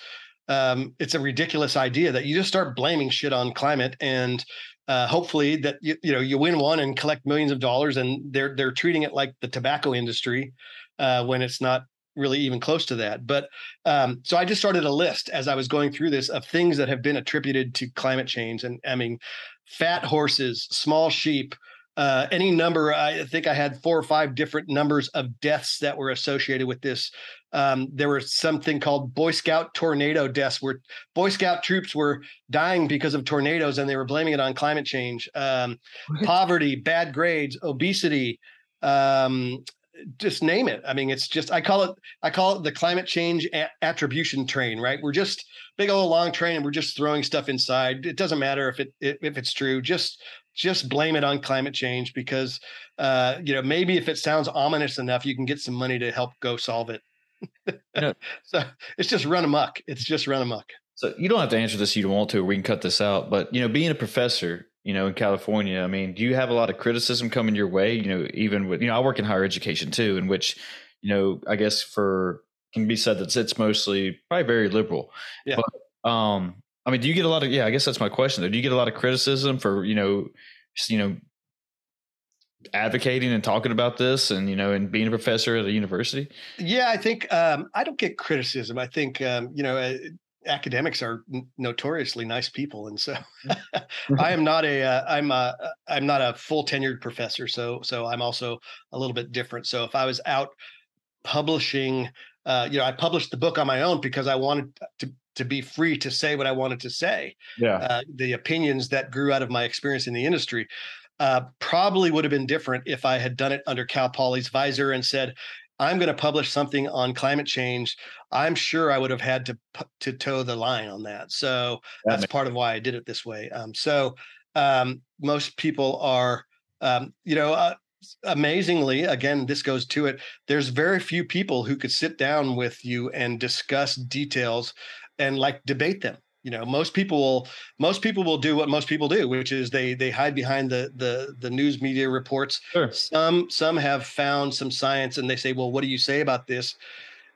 um, it's a ridiculous idea that you just start blaming shit on climate and uh, hopefully that you, you know you win one and collect millions of dollars and they're they're treating it like the tobacco industry uh, when it's not really even close to that. But um, so I just started a list as I was going through this of things that have been attributed to climate change. And I mean, fat horses, small sheep, uh, any number. I think I had four or five different numbers of deaths that were associated with this. Um, there was something called Boy Scout tornado deaths, where Boy Scout troops were dying because of tornadoes, and they were blaming it on climate change. Um, poverty, bad grades, obesity, um, just name it. I mean, it's just I call it I call it the climate change a- attribution train. Right? We're just big old long train, and we're just throwing stuff inside. It doesn't matter if it if it's true. Just just blame it on climate change because uh, you know maybe if it sounds ominous enough, you can get some money to help go solve it. [laughs] so it's just run amok. It's just run amok. So you don't have to answer this. You don't want to. We can cut this out. But you know, being a professor, you know, in California, I mean, do you have a lot of criticism coming your way? You know, even with, you know, I work in higher education too, in which, you know, I guess for, can be said that it's mostly probably very liberal. Yeah. But, um, I mean, do you get a lot of, yeah, I guess that's my question though. Do you get a lot of criticism for, you know, you know, advocating and talking about this and you know and being a professor at a university yeah i think um, i don't get criticism i think um, you know uh, academics are notoriously nice people, and so [laughs] I am not a uh, I'm a I'm not a full tenured professor. So so I'm also a little bit different. So if I was out publishing, uh, you know, I published the book on my own because I wanted to to be free to say what I wanted to say. Yeah, uh, the opinions that grew out of my experience in the industry. Uh, probably would have been different if I had done it under Cal Poly's visor and said, I'm going to publish something on climate change, I'm sure I would have had to to toe the line on that. So that that's part of why I did it this way. Um, so um, most people are, um, you know, uh, amazingly, again, this goes to it. There's very few people who could sit down with you and discuss details and like debate them you know most people will most people will do what most people do which is they they hide behind the the the news media reports sure. some some have found some science and they say well what do you say about this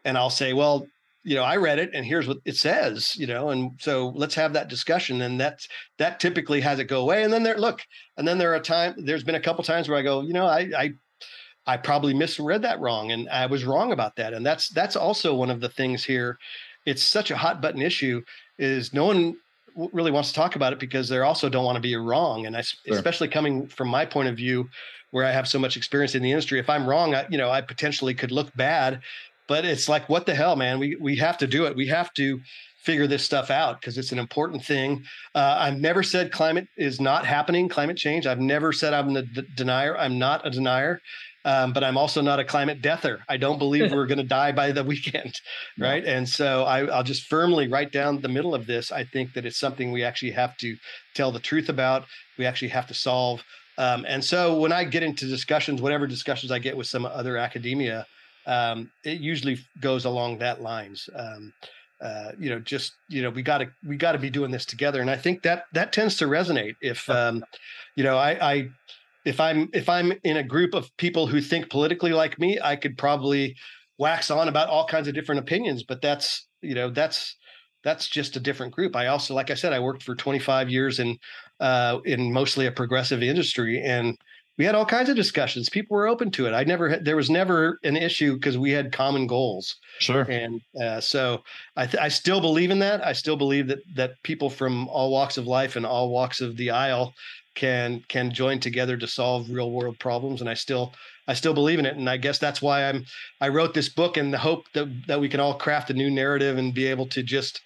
and i'll say well you know i read it and here's what it says you know and so let's have that discussion and that's that typically has it go away and then there look and then there are time there's been a couple times where i go you know i i I probably misread that wrong and I was wrong about that. And that's that's also one of the things here. It's such a hot button issue is no one really wants to talk about it because they also don't want to be wrong. And I, sure. especially coming from my point of view, where I have so much experience in the industry, if I'm wrong, I, you know, I potentially could look bad. But it's like, what the hell, man? We we have to do it. We have to figure this stuff out because it's an important thing. Uh, I've never said climate is not happening, climate change. I've never said I'm a d- denier. I'm not a denier. Um, but I'm also not a climate deather. I don't believe we're going to die by the weekend, [laughs] right? No. And so I, will just firmly write down the middle of this. I think that it's something we actually have to tell the truth about. We actually have to solve. Um, and so when I get into discussions, whatever discussions I get with some other academia, um, it usually goes along that lines. Um, uh, you know, just you know, we got to we got to be doing this together, and I think that that tends to resonate. If um, you know, I, I if I'm if I'm in a group of people who think politically like me, I could probably wax on about all kinds of different opinions. But that's you know that's that's just a different group. I also, like I said, I worked for 25 years in uh, in mostly a progressive industry, and we had all kinds of discussions. People were open to it. I never had, there was never an issue because we had common goals. Sure. And uh, so I, th- I still believe in that. I still believe that that people from all walks of life and all walks of the aisle can can join together to solve real world problems and i still i still believe in it and i guess that's why i'm i wrote this book in the hope that that we can all craft a new narrative and be able to just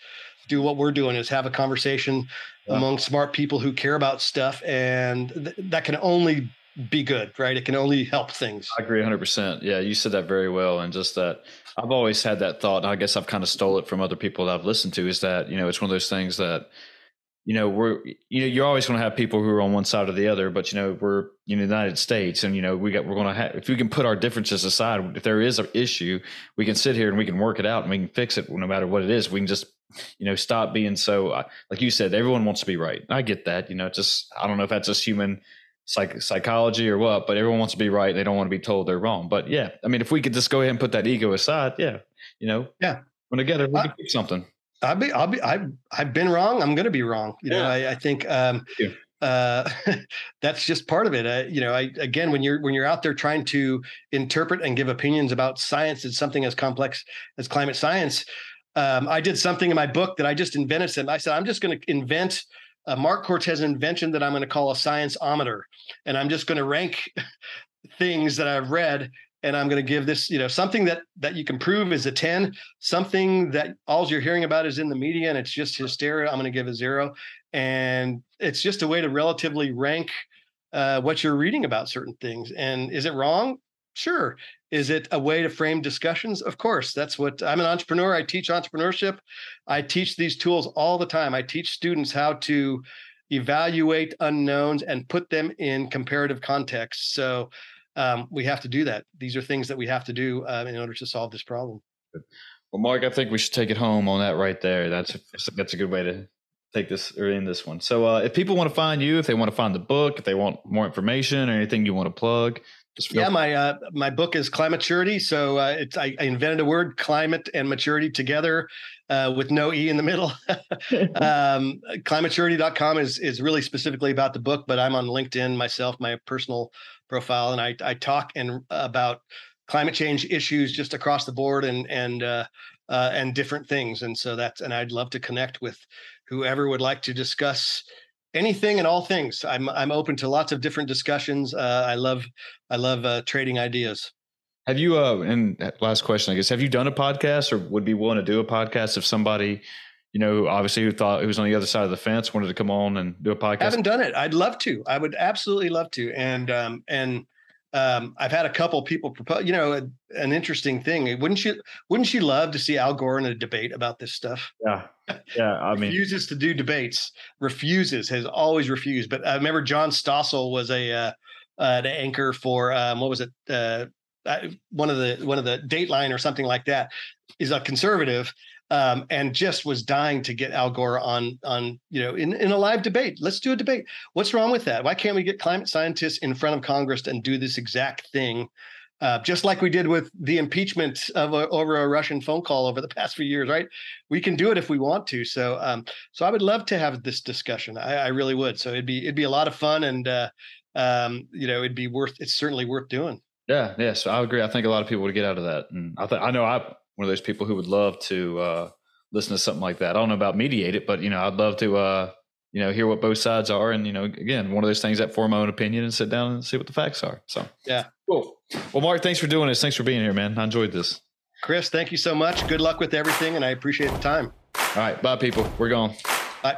do what we're doing is have a conversation yeah. among smart people who care about stuff and th- that can only be good right? It can only help things. I agree 100% yeah you said that very well and just that i've always had that thought i guess i've kind of stole it from other people that i've listened to is that you know it's one of those things that you know we're you know you're always going to have people who are on one side or the other but you know we're in the united states and you know we got we're going to have if we can put our differences aside if there is an issue we can sit here and we can work it out and we can fix it no matter what it is. We can just you know stop being so uh, like you said everyone wants to be right. I get that you know just i don't know if that's just human psych- psychology or what but everyone wants to be right they don't want to be told they're wrong but yeah i mean if we could just go ahead and put that ego aside yeah you know yeah when together we can fix something I'll be, I'll be, I've, I've been wrong. I'm going to be wrong. You yeah. know, I, I think, um, uh, [laughs] that's just part of it. Uh, you know, I, again, when you're, when you're out there trying to interpret and give opinions about science, it's something as complex as climate science. Um, I did something in my book that I just invented. Some, I said, I'm just going to invent a Mark Cortez invention that I'm going to call a science-ometer. And I'm just going to rank [laughs] things that I've read and I'm going to give this, you know, something that that you can prove is a 10, something that all you're hearing about is in the media and it's just hysteria. I'm going to give a zero. And it's just a way to relatively rank uh, what you're reading about certain things. And is it wrong? Sure. Is it a way to frame discussions? Of course. That's what I'm an entrepreneur. I teach entrepreneurship. I teach these tools all the time. I teach students how to evaluate unknowns and put them in comparative context. So um, we have to do that. These are things that we have to do uh, in order to solve this problem. Well, Mark, I think we should take it home on that right there. That's that's a good way to take this or in this one. So, uh, if people want to find you, if they want to find the book, if they want more information or anything you want to plug, yeah, my uh, my book is Climaturity. So uh, it's I, I, invented a word, climate and maturity together, uh, with no e in the middle. [laughs] [laughs] um, climaturity.com is is really specifically about the book, but I'm on LinkedIn myself, my personal profile, and I I talk and about climate change issues just across the board, and and uh, uh, and different things. And so that's and I'd love to connect with whoever would like to discuss anything and all things. I'm I'm open to lots of different discussions. Uh, I love I love uh, trading ideas. Have you uh and last question I guess have you done a podcast or would be willing to do a podcast if somebody you know obviously who thought who was on the other side of the fence wanted to come on and do a podcast? I haven't done it. I'd love to. I would absolutely love to. And um and um, I've had a couple people propose. You know, a, an interesting thing. Wouldn't you? Wouldn't you love to see Al Gore in a debate about this stuff? Yeah, yeah. I mean, refuses to do debates. Refuses. Has always refused. But I remember John Stossel was a uh, uh, the anchor for um, what was it? Uh, one of the one of the Dateline or something like that. Is a conservative, um, and just was dying to get Al Gore on on you know in, in a live debate. Let's do a debate. What's wrong with that? Why can't we get climate scientists in front of Congress and do this exact thing, uh, just like we did with the impeachment of a, over a Russian phone call over the past few years? Right? We can do it if we want to. So um, so I would love to have this discussion. I, I really would. So it'd be it'd be a lot of fun and uh, um, you know it'd be worth it's certainly worth doing. Yeah, yeah. So I agree. I think a lot of people would get out of that, and I I know I one of those people who would love to uh, listen to something like that. I don't know about mediate it, but you know, I'd love to uh, you know hear what both sides are, and you know, again, one of those things that form my own opinion and sit down and see what the facts are. So yeah, cool. Well, Mark, thanks for doing this. Thanks for being here, man. I enjoyed this. Chris, thank you so much. Good luck with everything, and I appreciate the time. All right, bye, people. We're gone. Bye.